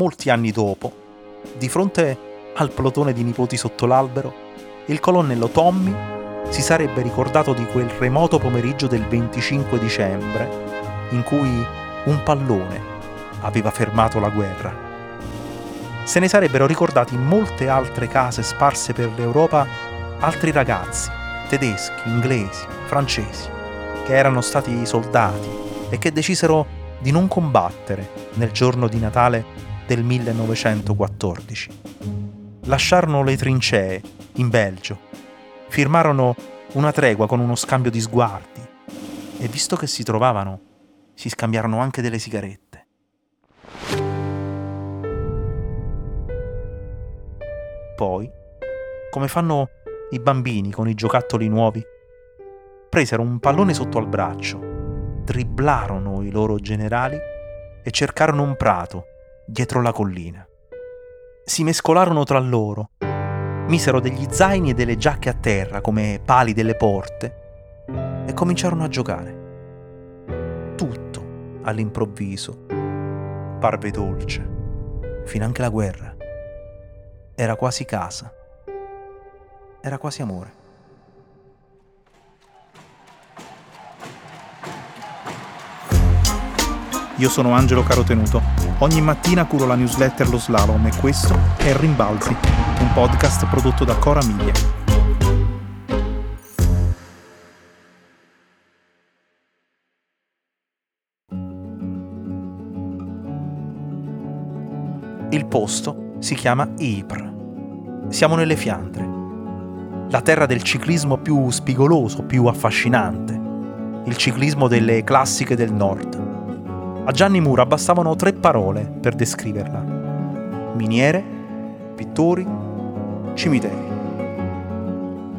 molti anni dopo, di fronte al plotone di nipoti sotto l'albero, il colonnello Tommy si sarebbe ricordato di quel remoto pomeriggio del 25 dicembre in cui un pallone aveva fermato la guerra. Se ne sarebbero ricordati in molte altre case sparse per l'Europa altri ragazzi, tedeschi, inglesi, francesi, che erano stati soldati e che decisero di non combattere nel giorno di Natale del 1914. Lasciarono le trincee in Belgio, firmarono una tregua con uno scambio di sguardi e visto che si trovavano, si scambiarono anche delle sigarette. Poi, come fanno i bambini con i giocattoli nuovi, presero un pallone sotto al braccio, dribblarono i loro generali e cercarono un prato dietro la collina. Si mescolarono tra loro, misero degli zaini e delle giacche a terra come pali delle porte e cominciarono a giocare. Tutto, all'improvviso, parve dolce, finanche la guerra. Era quasi casa, era quasi amore. Io sono Angelo Carotenuto. Ogni mattina curo la newsletter Lo Slalom e questo è Rimbalzi, un podcast prodotto da Cora Media. Il posto si chiama Ypres. Siamo nelle Fiandre, la terra del ciclismo più spigoloso, più affascinante, il ciclismo delle classiche del nord a Gianni Mura bastavano tre parole per descriverla. Miniere, pittori, cimiteri.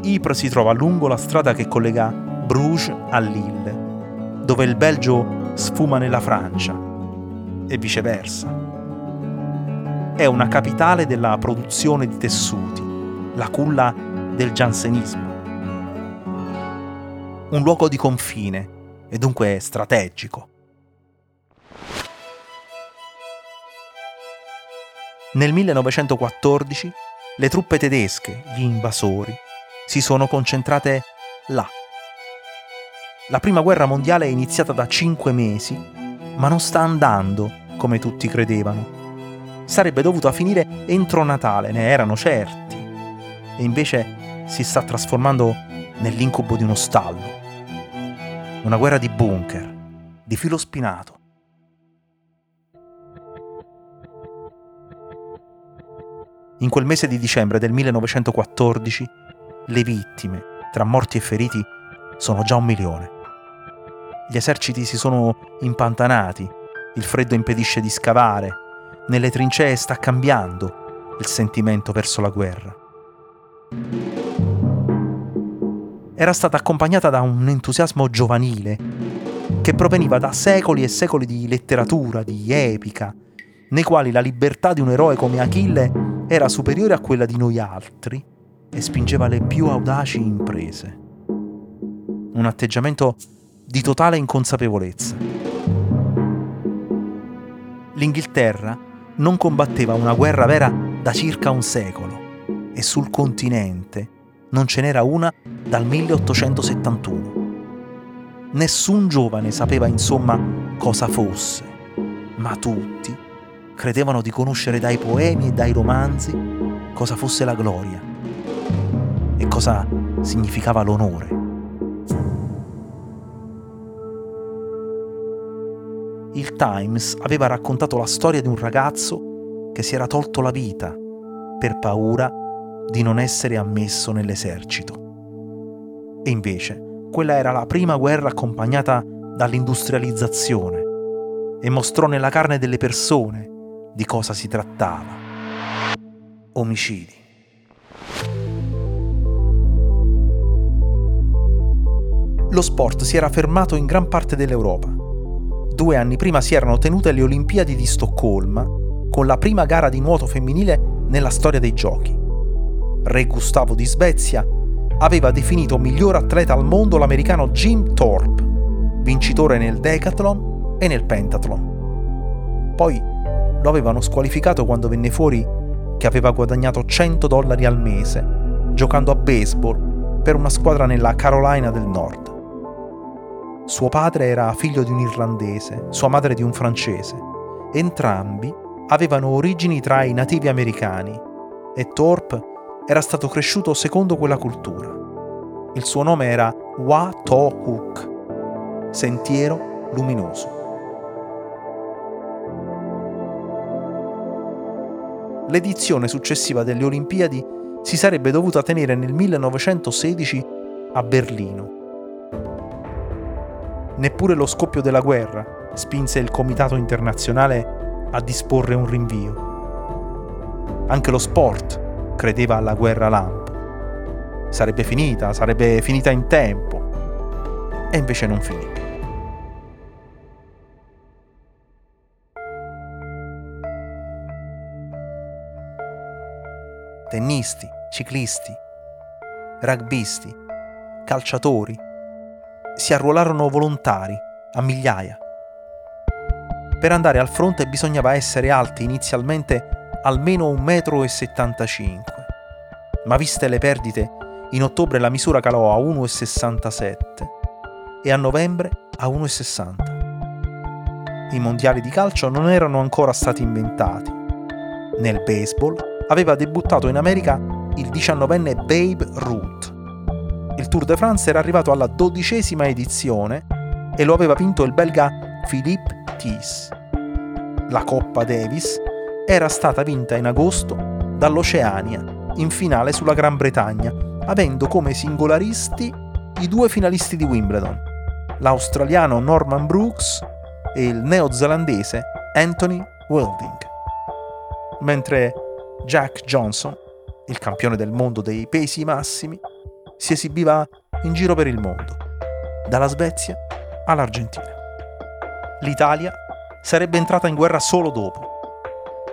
Ypres si trova lungo la strada che collega Bruges a Lille, dove il Belgio sfuma nella Francia e viceversa. È una capitale della produzione di tessuti, la culla del giansenismo. Un luogo di confine e dunque strategico. Nel 1914 le truppe tedesche, gli invasori, si sono concentrate là. La prima guerra mondiale è iniziata da cinque mesi, ma non sta andando come tutti credevano. Sarebbe dovuta finire entro Natale, ne erano certi. E invece si sta trasformando nell'incubo di uno stallo. Una guerra di bunker, di filo spinato In quel mese di dicembre del 1914 le vittime, tra morti e feriti, sono già un milione. Gli eserciti si sono impantanati, il freddo impedisce di scavare, nelle trincee sta cambiando il sentimento verso la guerra. Era stata accompagnata da un entusiasmo giovanile che proveniva da secoli e secoli di letteratura, di epica, nei quali la libertà di un eroe come Achille era superiore a quella di noi altri e spingeva le più audaci imprese. Un atteggiamento di totale inconsapevolezza. L'Inghilterra non combatteva una guerra vera da circa un secolo e sul continente non ce n'era una dal 1871. Nessun giovane sapeva insomma cosa fosse, ma tutti credevano di conoscere dai poemi e dai romanzi cosa fosse la gloria e cosa significava l'onore. Il Times aveva raccontato la storia di un ragazzo che si era tolto la vita per paura di non essere ammesso nell'esercito. E invece quella era la prima guerra accompagnata dall'industrializzazione e mostrò nella carne delle persone di cosa si trattava. Omicidi. Lo sport si era fermato in gran parte dell'Europa. Due anni prima si erano tenute le Olimpiadi di Stoccolma, con la prima gara di nuoto femminile nella storia dei giochi. Re Gustavo di Svezia aveva definito miglior atleta al mondo l'americano Jim Thorpe, vincitore nel decathlon e nel pentathlon. Poi lo avevano squalificato quando venne fuori che aveva guadagnato 100 dollari al mese giocando a baseball per una squadra nella Carolina del Nord. Suo padre era figlio di un irlandese, sua madre di un francese. Entrambi avevano origini tra i nativi americani e Thorpe era stato cresciuto secondo quella cultura. Il suo nome era Wa To Hook, sentiero luminoso. L'edizione successiva delle Olimpiadi si sarebbe dovuta tenere nel 1916 a Berlino. Neppure lo scoppio della guerra spinse il Comitato internazionale a disporre un rinvio. Anche lo sport credeva alla guerra lampo. Sarebbe finita, sarebbe finita in tempo. E invece non finì. Tennisti, ciclisti, rugbisti, calciatori, si arruolarono volontari a migliaia. Per andare al fronte bisognava essere alti inizialmente almeno 1,75 m, ma viste le perdite, in ottobre la misura calò a 1,67 e a novembre a 1,60. I mondiali di calcio non erano ancora stati inventati. Nel baseball aveva debuttato in America il diciannovenne Babe Ruth. Il Tour de France era arrivato alla dodicesima edizione e lo aveva vinto il belga Philippe Thies. La Coppa Davis era stata vinta in agosto dall'Oceania in finale sulla Gran Bretagna, avendo come singolaristi i due finalisti di Wimbledon, l'australiano Norman Brooks e il neozelandese Anthony Welding. Mentre Jack Johnson, il campione del mondo dei pesi massimi, si esibiva in giro per il mondo, dalla Svezia all'Argentina. L'Italia sarebbe entrata in guerra solo dopo.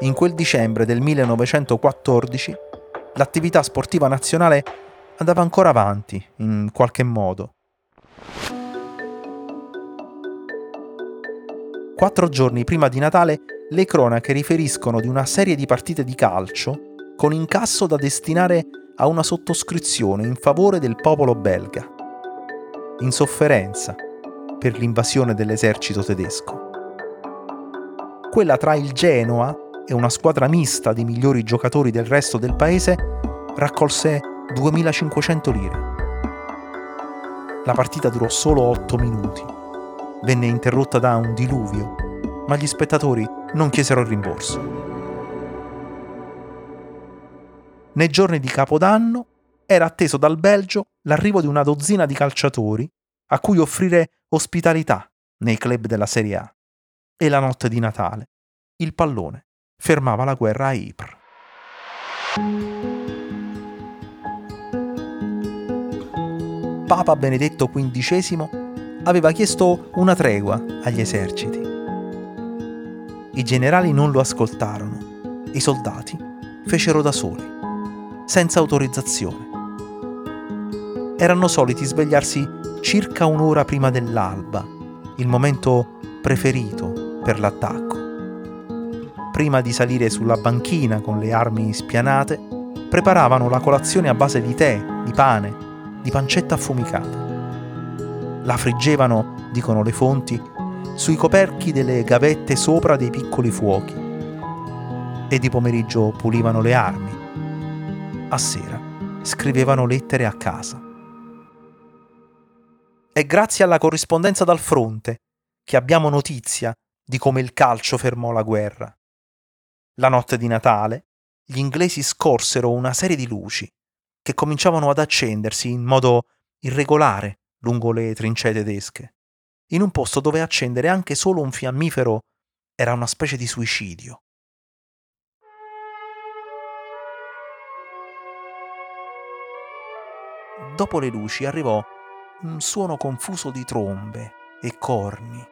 In quel dicembre del 1914 l'attività sportiva nazionale andava ancora avanti, in qualche modo. Quattro giorni prima di Natale le cronache riferiscono di una serie di partite di calcio con incasso da destinare a una sottoscrizione in favore del popolo belga, in sofferenza per l'invasione dell'esercito tedesco. Quella tra il Genoa e una squadra mista di migliori giocatori del resto del paese raccolse 2500 lire. La partita durò solo 8 minuti. Venne interrotta da un diluvio ma gli spettatori non chiesero il rimborso. Nei giorni di Capodanno era atteso dal Belgio l'arrivo di una dozzina di calciatori a cui offrire ospitalità nei club della Serie A. E la notte di Natale il pallone fermava la guerra a Ypres. Papa Benedetto XV aveva chiesto una tregua agli eserciti i generali non lo ascoltarono. I soldati fecero da soli, senza autorizzazione. Erano soliti svegliarsi circa un'ora prima dell'alba, il momento preferito per l'attacco. Prima di salire sulla banchina con le armi spianate, preparavano la colazione a base di tè, di pane, di pancetta affumicata. La friggevano, dicono le fonti, sui coperchi delle gavette sopra dei piccoli fuochi e di pomeriggio pulivano le armi. A sera scrivevano lettere a casa. È grazie alla corrispondenza dal fronte che abbiamo notizia di come il calcio fermò la guerra. La notte di Natale gli inglesi scorsero una serie di luci che cominciavano ad accendersi in modo irregolare lungo le trincee tedesche in un posto dove accendere anche solo un fiammifero era una specie di suicidio. Dopo le luci arrivò un suono confuso di trombe e corni.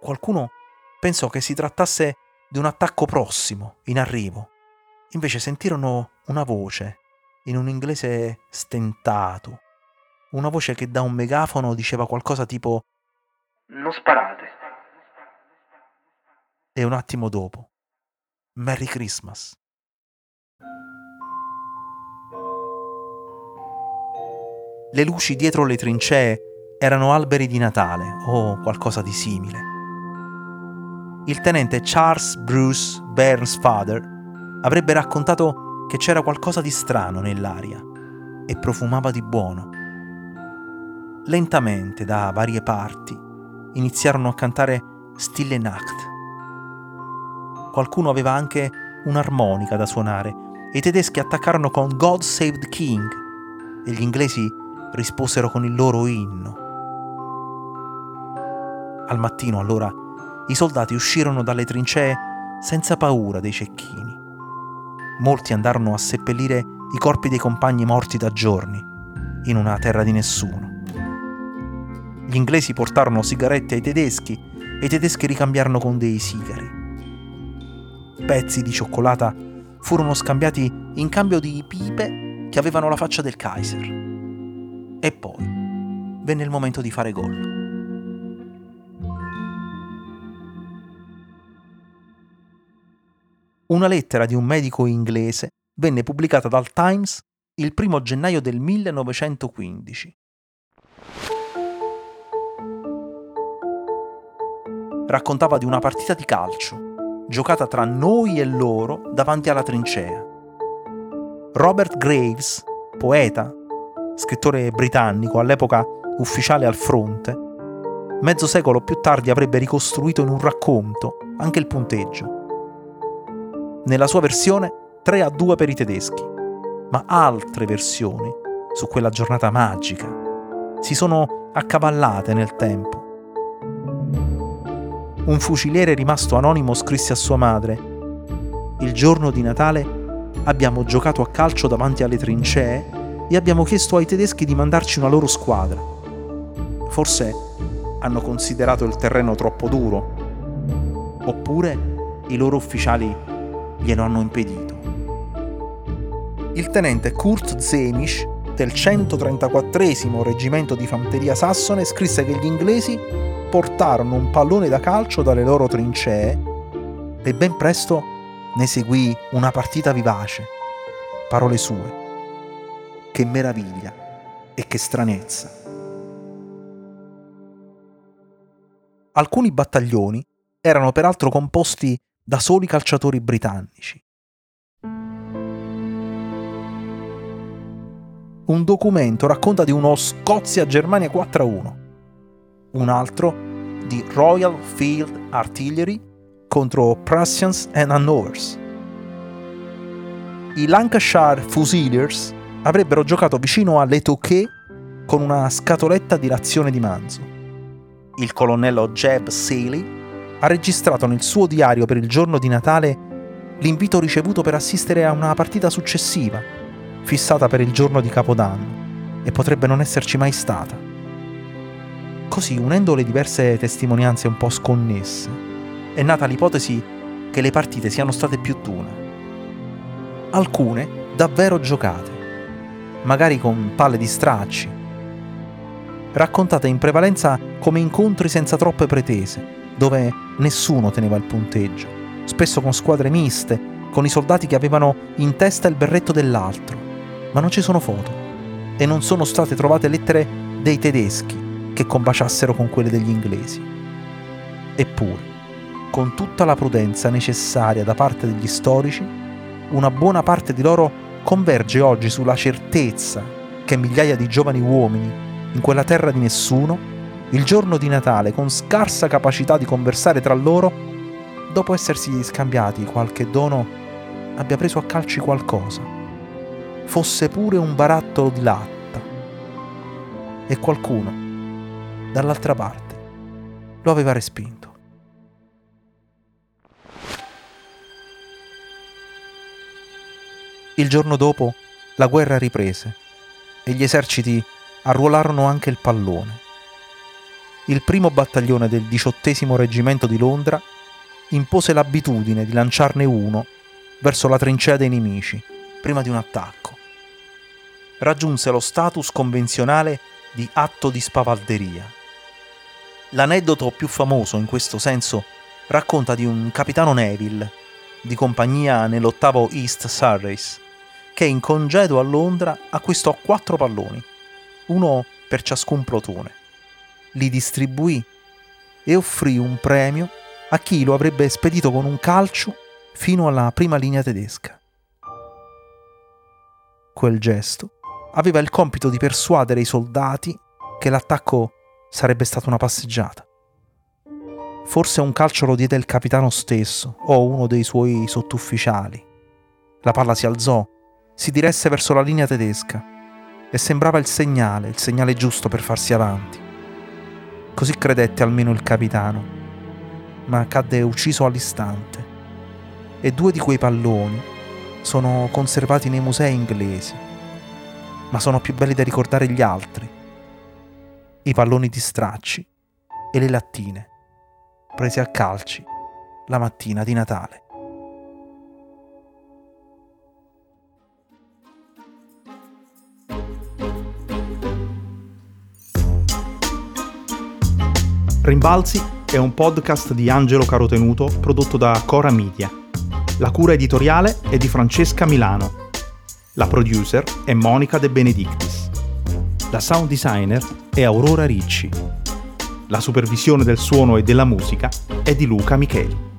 Qualcuno pensò che si trattasse di un attacco prossimo, in arrivo. Invece sentirono una voce, in un inglese stentato, una voce che da un megafono diceva qualcosa tipo non sparate. E un attimo dopo Merry Christmas. Le luci dietro le trincee erano alberi di Natale o qualcosa di simile. Il tenente Charles Bruce Bairnsfather avrebbe raccontato che c'era qualcosa di strano nell'aria e profumava di buono. Lentamente, da varie parti, iniziarono a cantare Stille Nacht. Qualcuno aveva anche un'armonica da suonare e i tedeschi attaccarono con God Save the King e gli inglesi risposero con il loro inno. Al mattino allora i soldati uscirono dalle trincee senza paura dei cecchini. Molti andarono a seppellire i corpi dei compagni morti da giorni, in una terra di nessuno. Gli inglesi portarono sigarette ai tedeschi e i tedeschi ricambiarono con dei sigari. Pezzi di cioccolata furono scambiati in cambio di pipe che avevano la faccia del Kaiser. E poi venne il momento di fare gol. Una lettera di un medico inglese venne pubblicata dal Times il primo gennaio del 1915. Raccontava di una partita di calcio, giocata tra noi e loro davanti alla trincea. Robert Graves, poeta, scrittore britannico, all'epoca ufficiale al fronte, mezzo secolo più tardi avrebbe ricostruito in un racconto anche il punteggio nella sua versione 3 a 2 per i tedeschi, ma altre versioni su quella giornata magica si sono accavallate nel tempo. Un fuciliere rimasto anonimo scrisse a sua madre, il giorno di Natale abbiamo giocato a calcio davanti alle trincee e abbiamo chiesto ai tedeschi di mandarci una loro squadra. Forse hanno considerato il terreno troppo duro, oppure i loro ufficiali glielo hanno impedito. Il tenente Kurt Zemisch del 134 reggimento di fanteria sassone scrisse che gli inglesi portarono un pallone da calcio dalle loro trincee e ben presto ne seguì una partita vivace. Parole sue. Che meraviglia e che stranezza. Alcuni battaglioni erano peraltro composti da soli calciatori britannici. Un documento racconta di uno Scozia-Germania 4-1, un altro di Royal Field Artillery contro Prussians and Hanovers. I Lancashire Fusiliers avrebbero giocato vicino a Letouquet con una scatoletta di razione di manzo. Il colonnello Jeb Seeley ha registrato nel suo diario per il giorno di Natale l'invito ricevuto per assistere a una partita successiva, fissata per il giorno di Capodanno, e potrebbe non esserci mai stata. Così, unendo le diverse testimonianze un po' sconnesse, è nata l'ipotesi che le partite siano state più d'una. Alcune davvero giocate, magari con palle di stracci, raccontate in prevalenza come incontri senza troppe pretese, dove nessuno teneva il punteggio, spesso con squadre miste, con i soldati che avevano in testa il berretto dell'altro, ma non ci sono foto e non sono state trovate lettere dei tedeschi che combaciassero con quelle degli inglesi. Eppure, con tutta la prudenza necessaria da parte degli storici, una buona parte di loro converge oggi sulla certezza che migliaia di giovani uomini in quella terra di nessuno il giorno di Natale con scarsa capacità di conversare tra loro, dopo essersi scambiati qualche dono, abbia preso a calci qualcosa, fosse pure un barattolo di latta, e qualcuno, dall'altra parte, lo aveva respinto. Il giorno dopo la guerra riprese e gli eserciti arruolarono anche il pallone il primo battaglione del diciottesimo reggimento di Londra impose l'abitudine di lanciarne uno verso la trincea dei nemici, prima di un attacco. Raggiunse lo status convenzionale di atto di spavalderia. L'aneddoto più famoso in questo senso racconta di un capitano Neville di compagnia nell'ottavo East Surreys, che in congedo a Londra acquistò quattro palloni, uno per ciascun plotone. Li distribuì e offrì un premio a chi lo avrebbe spedito con un calcio fino alla prima linea tedesca. Quel gesto aveva il compito di persuadere i soldati che l'attacco sarebbe stata una passeggiata. Forse un calcio lo diede il capitano stesso o uno dei suoi sottufficiali. La palla si alzò, si diresse verso la linea tedesca e sembrava il segnale, il segnale giusto per farsi avanti. Così credette almeno il capitano, ma cadde ucciso all'istante. E due di quei palloni sono conservati nei musei inglesi, ma sono più belli da ricordare gli altri. I palloni di stracci e le lattine, presi a calci la mattina di Natale. Rimbalzi è un podcast di Angelo Carotenuto prodotto da Cora Media. La cura editoriale è di Francesca Milano. La producer è Monica De Benedictis. La sound designer è Aurora Ricci. La supervisione del suono e della musica è di Luca Micheli.